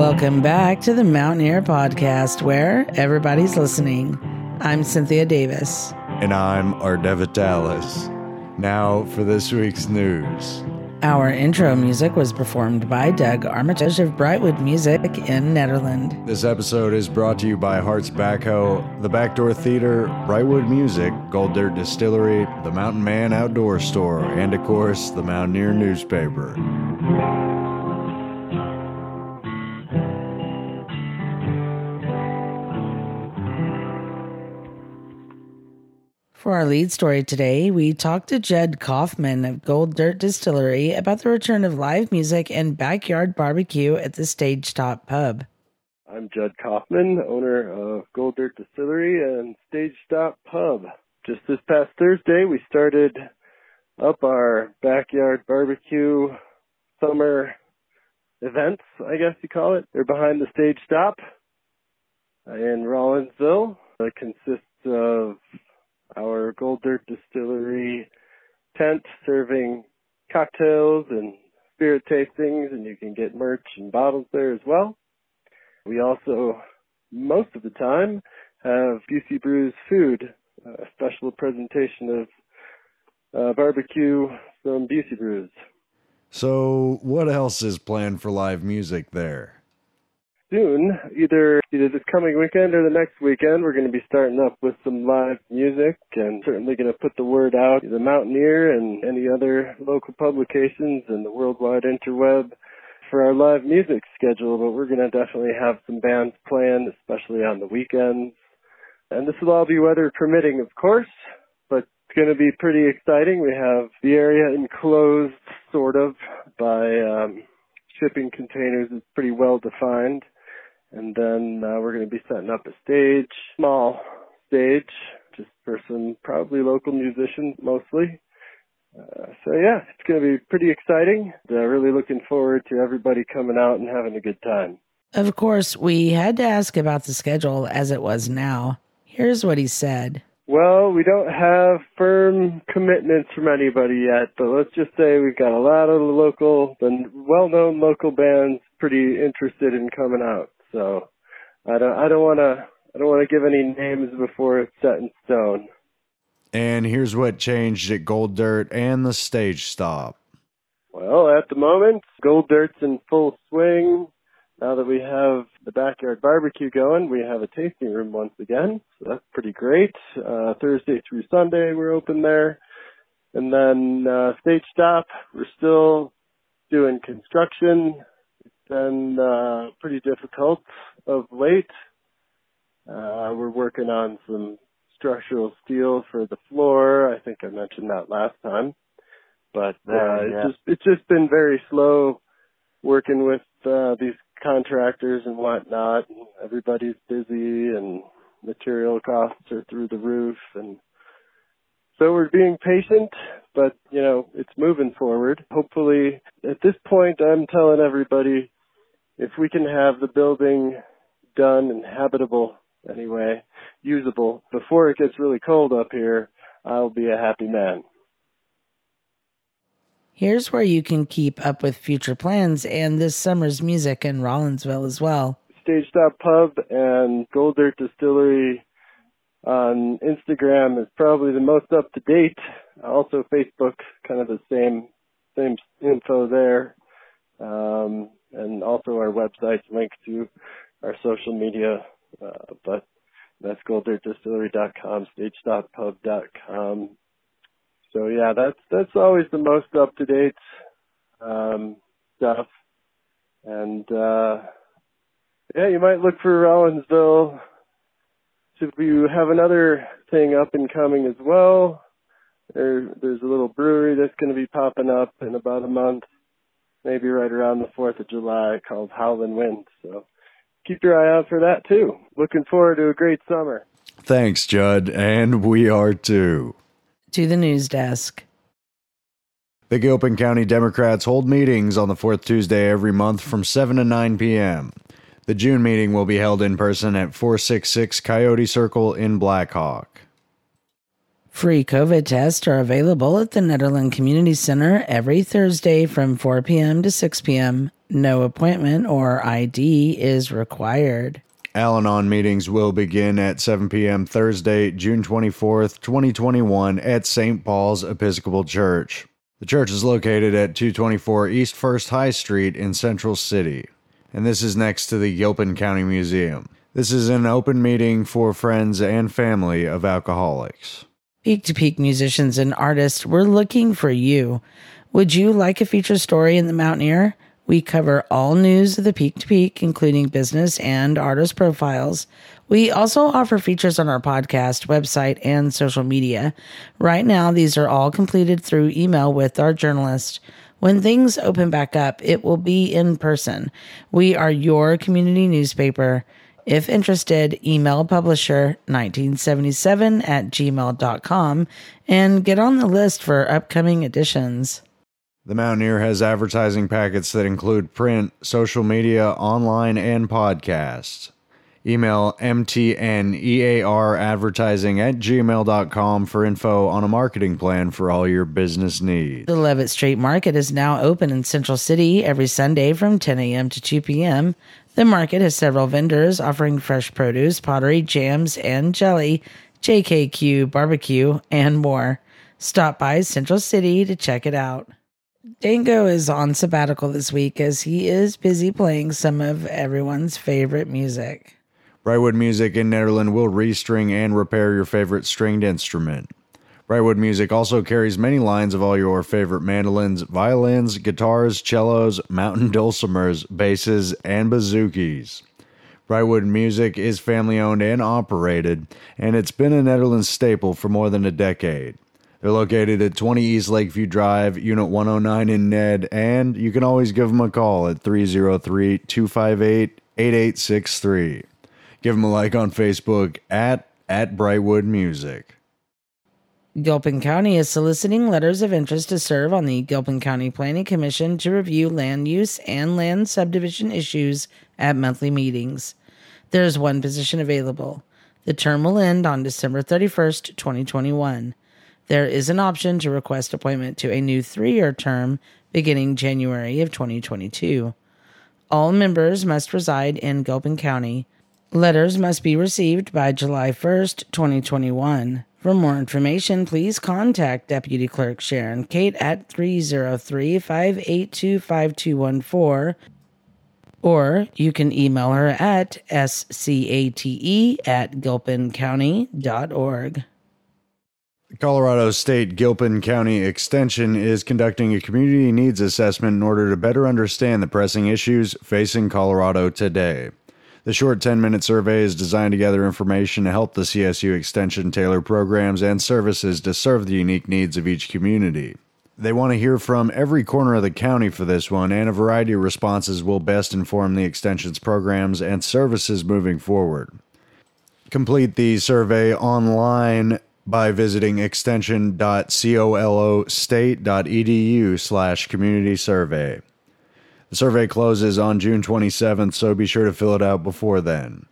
Welcome back to the Mountaineer Podcast, where everybody's listening. I'm Cynthia Davis. And I'm Ardeva Vitalis. Now for this week's news. Our intro music was performed by Doug Armitage of Brightwood Music in Nederland. This episode is brought to you by Hearts Backhoe, the Backdoor Theater, Brightwood Music, Gold Dirt Distillery, the Mountain Man Outdoor Store, and of course, the Mountaineer Newspaper. For our lead story today, we talked to Judd Kaufman of Gold Dirt Distillery about the return of live music and backyard barbecue at the Stage Stop Pub. I'm Judd Kaufman, owner of Gold Dirt Distillery and Stage Stop Pub. Just this past Thursday, we started up our backyard barbecue summer events, I guess you call it. They're behind the Stage Stop in Rollinsville. It consists of our Gold Dirt Distillery tent serving cocktails and spirit tastings, and you can get merch and bottles there as well. We also, most of the time, have Busey Brews food, a special presentation of uh, barbecue from Busey Brews. So, what else is planned for live music there? Soon, either either this coming weekend or the next weekend, we're going to be starting up with some live music and certainly going to put the word out to the Mountaineer and any other local publications and the worldwide interweb for our live music schedule. But we're going to definitely have some bands planned, especially on the weekends. And this will all be weather permitting, of course, but it's going to be pretty exciting. We have the area enclosed, sort of, by um, shipping containers. It's pretty well defined. And then uh, we're going to be setting up a stage, small stage, just for some probably local musicians mostly. Uh, so yeah, it's going to be pretty exciting. Uh, really looking forward to everybody coming out and having a good time. Of course, we had to ask about the schedule as it was now. Here's what he said. Well, we don't have firm commitments from anybody yet, but let's just say we've got a lot of the local, the well-known local bands pretty interested in coming out. So I don't I don't want to I don't want to give any names before it's set in stone. And here's what changed at Gold Dirt and the stage stop. Well, at the moment, Gold Dirt's in full swing. Now that we have the backyard barbecue going, we have a tasting room once again. So that's pretty great. Uh, Thursday through Sunday, we're open there. And then, uh, stage stop, we're still doing construction been uh, pretty difficult of late. Uh, we're working on some structural steel for the floor. I think I mentioned that last time, but uh, yeah, yeah. it's just it's just been very slow working with uh, these contractors and whatnot. Everybody's busy and material costs are through the roof and so we're being patient, but you know, it's moving forward. Hopefully at this point I'm telling everybody if we can have the building done and habitable anyway, usable before it gets really cold up here, I'll be a happy man. Here's where you can keep up with future plans and this summer's music in Rollinsville as well. Stage Stop Pub and Gold Dirt Distillery on Instagram is probably the most up to date. Also Facebook, kind of the same same info there. Um, and also our website's linked to our social media. Uh, but that's golddirtdistillery.com, stagestoppub.com. So yeah, that's that's always the most up to date um, stuff. And uh, yeah, you might look for Rollinsville. So you have another thing up and coming as well. There, there's a little brewery that's going to be popping up in about a month maybe right around the 4th of July called Howlin' Wind. So keep your eye out for that too. Looking forward to a great summer. Thanks, Judd. And we are too. To the news desk. The Gilpin County Democrats hold meetings on the fourth Tuesday every month from 7 to 9 p.m. The June meeting will be held in person at 466 Coyote Circle in Black Hawk. Free COVID tests are available at the Nederland Community Center every Thursday from 4 p.m. to 6 p.m. No appointment or ID is required. Al Anon meetings will begin at 7 p.m. Thursday, June 24th, 2021, at St. Paul's Episcopal Church. The church is located at 224 East First High Street in Central City, and this is next to the Gilpin County Museum. This is an open meeting for friends and family of alcoholics. Peak to Peak musicians and artists, we're looking for you. Would you like a feature story in the Mountaineer? We cover all news of the Peak to Peak, including business and artist profiles. We also offer features on our podcast, website, and social media. Right now, these are all completed through email with our journalist. When things open back up, it will be in person. We are your community newspaper. If interested, email publisher 1977 at gmail.com and get on the list for upcoming editions. The Mountaineer has advertising packets that include print, social media, online, and podcasts. Email mtnearadvertising at gmail.com for info on a marketing plan for all your business needs. The Levitt Street Market is now open in Central City every Sunday from 10 a.m. to 2 p.m. The market has several vendors offering fresh produce, pottery, jams, and jelly, JKQ, barbecue, and more. Stop by Central City to check it out. Dango is on sabbatical this week as he is busy playing some of everyone's favorite music. Brightwood Music in Nederland will restring and repair your favorite stringed instrument. Brightwood Music also carries many lines of all your favorite mandolins, violins, guitars, cellos, mountain dulcimers, basses, and bouzouki. Brightwood Music is family owned and operated, and it's been a Nederland staple for more than a decade. They're located at 20 East Lakeview Drive, Unit 109 in Ned, and you can always give them a call at 303 258 8863. Give them a like on Facebook at, at Brightwood Music. Gilpin County is soliciting letters of interest to serve on the Gilpin County Planning Commission to review land use and land subdivision issues at monthly meetings. There is one position available. The term will end on December 31st, 2021. There is an option to request appointment to a new three year term beginning January of 2022. All members must reside in Gilpin County. Letters must be received by July 1st, 2021. For more information, please contact Deputy Clerk Sharon Kate at 303 582 5214 or you can email her at scate at gilpincounty.org. Colorado State Gilpin County Extension is conducting a community needs assessment in order to better understand the pressing issues facing Colorado today. The short 10 minute survey is designed to gather information to help the CSU Extension tailor programs and services to serve the unique needs of each community. They want to hear from every corner of the county for this one, and a variety of responses will best inform the Extension's programs and services moving forward. Complete the survey online by visiting extension.colostate.edu slash community survey. The survey closes on June 27th, so be sure to fill it out before then.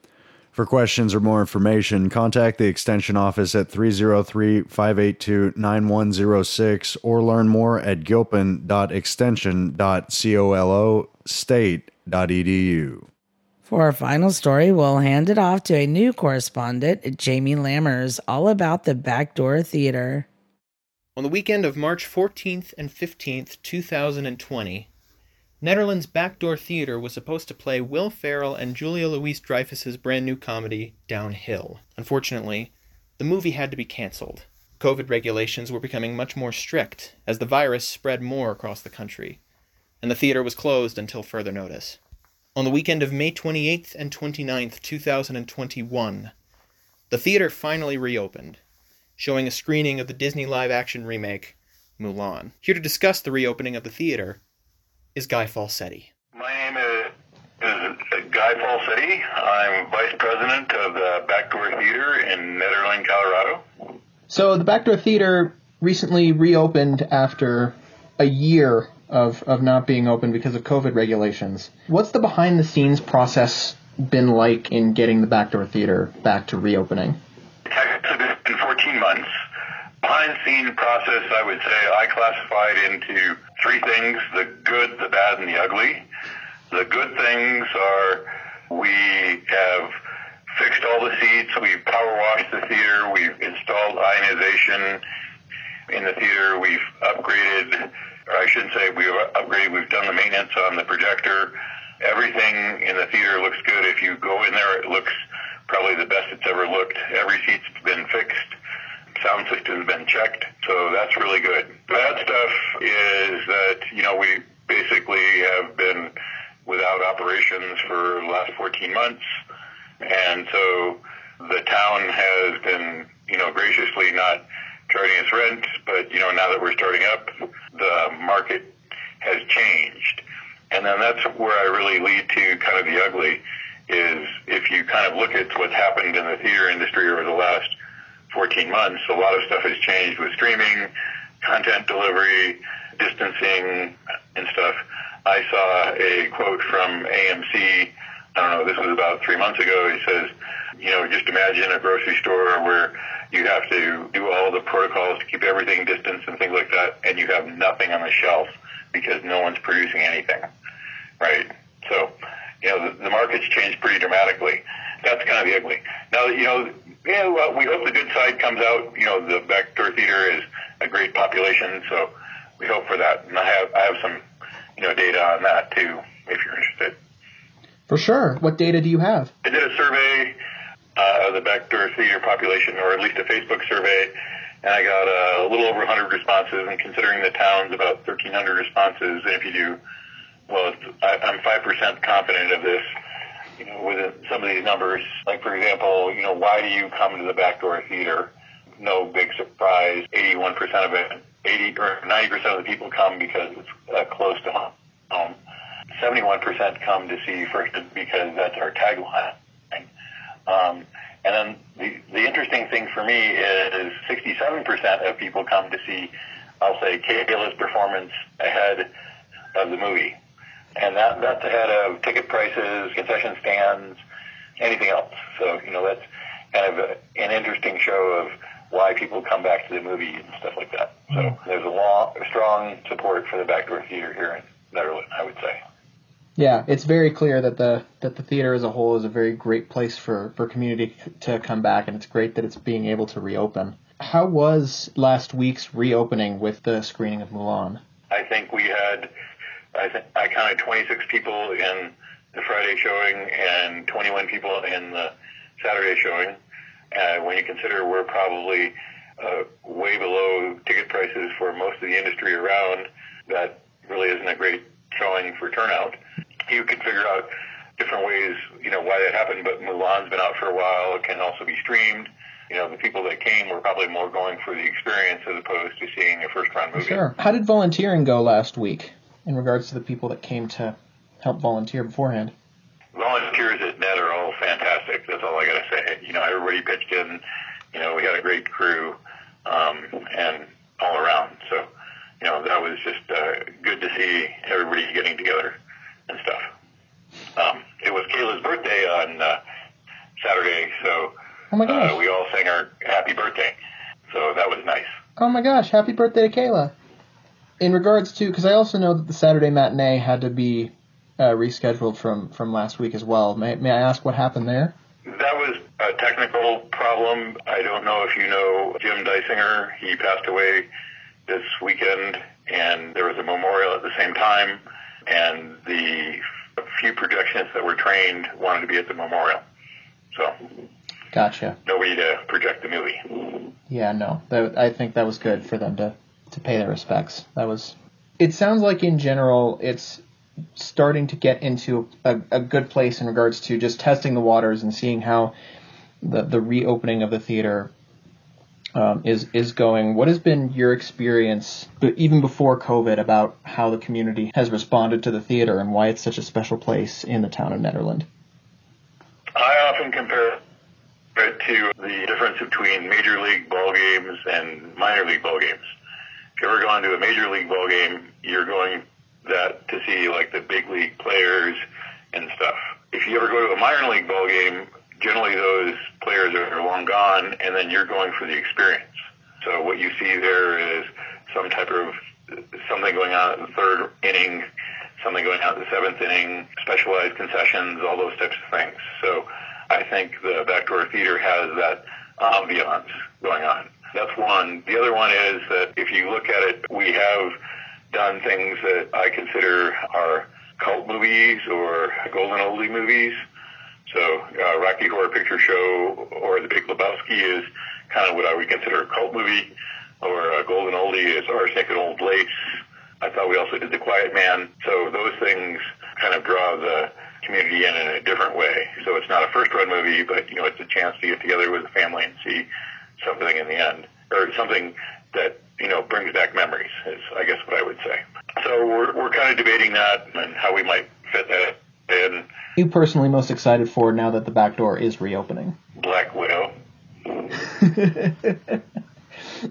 For questions or more information, contact the Extension office at 303 582 9106 or learn more at gilpin.extension.colostate.edu. For our final story, we'll hand it off to a new correspondent, Jamie Lammers, all about the Backdoor Theater. On the weekend of March 14th and 15th, 2020, Nederland's Backdoor Theater was supposed to play Will Ferrell and Julia Louis Dreyfus's brand new comedy, Downhill. Unfortunately, the movie had to be canceled. COVID regulations were becoming much more strict as the virus spread more across the country, and the theater was closed until further notice. On the weekend of May 28th and 29th, 2021, the theater finally reopened, showing a screening of the Disney live action remake, Mulan. Here to discuss the reopening of the theater is Guy Falsetti. My name is, is Guy Falsetti. I'm vice president of the Backdoor Theater in Nederland, Colorado. So the Backdoor Theater recently reopened after a year of, of not being open because of COVID regulations. What's the behind the scenes process been like in getting the Backdoor Theater back to reopening? It's been 14 months. Behind the scene process, I would say I classified into three things the good, the bad, and the ugly. The good things are we have fixed all the seats, we've power washed the theater, we've installed ionization in the theater, we've upgraded, or I shouldn't say we've upgraded, we've done the maintenance on the projector. Everything in the theater looks good. If you go in there, it looks probably the best it's ever looked. Every seat's been fixed. Sound system's been checked. So that's really good. Bad stuff is that, you know, we basically have been without operations for the last 14 months. And so the town has been, you know, graciously not charging us rent, but, you know, now that we're starting up, the market has changed. And then that's where I really lead to kind of the ugly is if you kind of look at what's happened in the theater industry over the last 14 months, a lot of stuff has changed with streaming, content delivery, distancing, and stuff. I saw a quote from AMC. I don't know, this was about three months ago. He says, you know, just imagine a grocery store where you have to do all the protocols to keep everything distanced and things like that, and you have nothing on the shelf because no one's producing anything, right? So, you know, the, the market's changed pretty dramatically. That's kind of the ugly. Now, you know, yeah, well, we hope the good side comes out. You know, the backdoor theater is a great population, so we hope for that. And I have I have some, you know, data on that too, if you're interested. For sure. What data do you have? I did a survey uh, of the backdoor theater population, or at least a Facebook survey, and I got uh, a little over 100 responses. And considering the town's about 1,300 responses, and if you do, well, I, I'm 5% confident of this. You know, with some of these numbers, like for example, you know, why do you come to the backdoor theater? No big surprise. 81% of it, 80 or 90% of the people come because it's uh, close to home. 71% come to see first because that's our tagline. Um, and then the, the interesting thing for me is 67% of people come to see, I'll say, Kayla's performance ahead of the movie. And that, that's ahead of ticket prices, concession stands, anything else. So, you know, that's kind of a, an interesting show of why people come back to the movie and stuff like that. So mm-hmm. there's a long, strong support for the backdoor theater here in Nederland, I would say. Yeah, it's very clear that the that the theater as a whole is a very great place for for community to come back, and it's great that it's being able to reopen. How was last week's reopening with the screening of Mulan? I think we had, I think I counted 26 people in the Friday showing and 21 people in the Saturday showing. Uh, when you consider we're probably uh, way below ticket prices for most of the industry around, that really isn't a great showing for turnout you could figure out different ways, you know, why that happened. But Mulan's been out for a while. It can also be streamed. You know, the people that came were probably more going for the experience as opposed to seeing a first run movie. Sure. How did volunteering go last week in regards to the people that came to help volunteer beforehand? Volunteers at NET are all fantastic. That's all I got to say. You know, everybody pitched in. You know, we had a great crew um, and all around. So, you know, that was just uh, good to see everybody getting together and stuff. Um, it was Kayla's birthday on uh, Saturday, so oh my gosh. Uh, we all sang her happy birthday. So that was nice. Oh my gosh, happy birthday to Kayla. In regards to, because I also know that the Saturday matinee had to be uh, rescheduled from, from last week as well. May, may I ask what happened there? That was a technical problem. I don't know if you know Jim Dysinger. He passed away this weekend, and there was a memorial at the same time and the few projectionists that were trained wanted to be at the memorial. So, gotcha. Nobody to project the movie. Yeah, no, that, I think that was good for them to to pay their respects. That was. It sounds like in general it's starting to get into a, a good place in regards to just testing the waters and seeing how the the reopening of the theater um, is is going. What has been your experience, even before COVID, about how the community has responded to the theater and why it's such a special place in the town of Nederland? I often compare it to the difference between major league ball games and minor league ball games. If you ever gone to a major league ball game, you're going that to see like the big league players and stuff. If you ever go to a minor league ball game, generally those players are long gone, and then you're going for the experience. So what you see there is some type of something going on in the third inning, something going out in the seventh inning, specialized concessions, all those types of things. So I think the Backdoor Theater has that ambiance going on. That's one. The other one is that if you look at it, we have done things that I consider are cult movies or golden oldie movies. So uh, Rocky Horror Picture Show or The Big Lebowski is kind of what I would consider a cult movie, or a golden oldie is Arsenic and Old Lace. I thought we also did The Quiet Man. So those things kind of draw the community in in a different way. So it's not a first run movie, but you know it's a chance to get together with the family and see something in the end, or something that you know brings back memories. Is I guess what I would say. So we're we're kind of debating that and how we might fit that in. You personally most excited for now that the back door is reopening? Black Widow.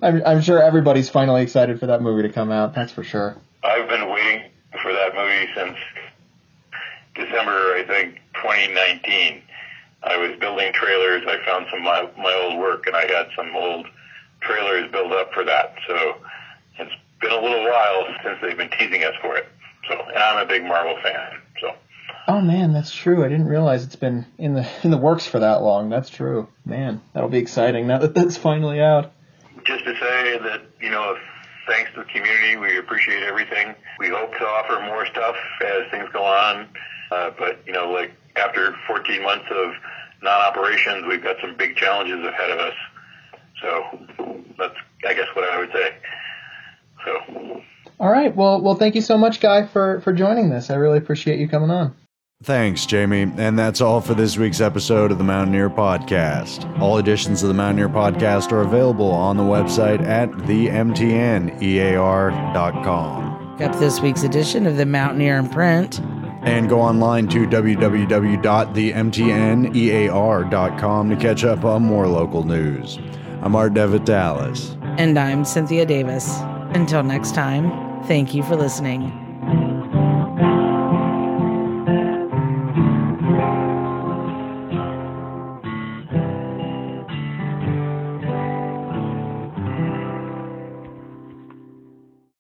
I'm, I'm sure everybody's finally excited for that movie to come out. That's for sure. I've been waiting for that movie since December, I think, 2019. I was building trailers. I found some my, my old work, and I had some old trailers built up for that. So it's been a little while since they've been teasing us for it. So, and I'm a big Marvel fan. Oh man, that's true. I didn't realize it's been in the in the works for that long. That's true. Man, that'll be exciting now that that's finally out. Just to say that you know, thanks to the community, we appreciate everything. We hope to offer more stuff as things go on, uh, but you know, like after 14 months of non-operations, we've got some big challenges ahead of us. So that's, I guess, what I would say. So. All right. Well, well, thank you so much, Guy, for for joining this. I really appreciate you coming on. Thanks, Jamie. And that's all for this week's episode of the Mountaineer Podcast. All editions of the Mountaineer Podcast are available on the website at themtnear.com. Got this week's edition of the Mountaineer in print. And go online to www.themtnear.com to catch up on more local news. I'm Art Devitt Dallas. And I'm Cynthia Davis. Until next time, thank you for listening.